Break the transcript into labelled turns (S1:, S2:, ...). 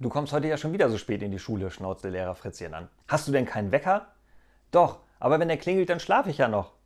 S1: Du kommst heute ja schon wieder so spät in die Schule, schnauzte Lehrer Fritzchen an. Hast du denn keinen Wecker? Doch, aber wenn er klingelt, dann schlafe ich ja noch.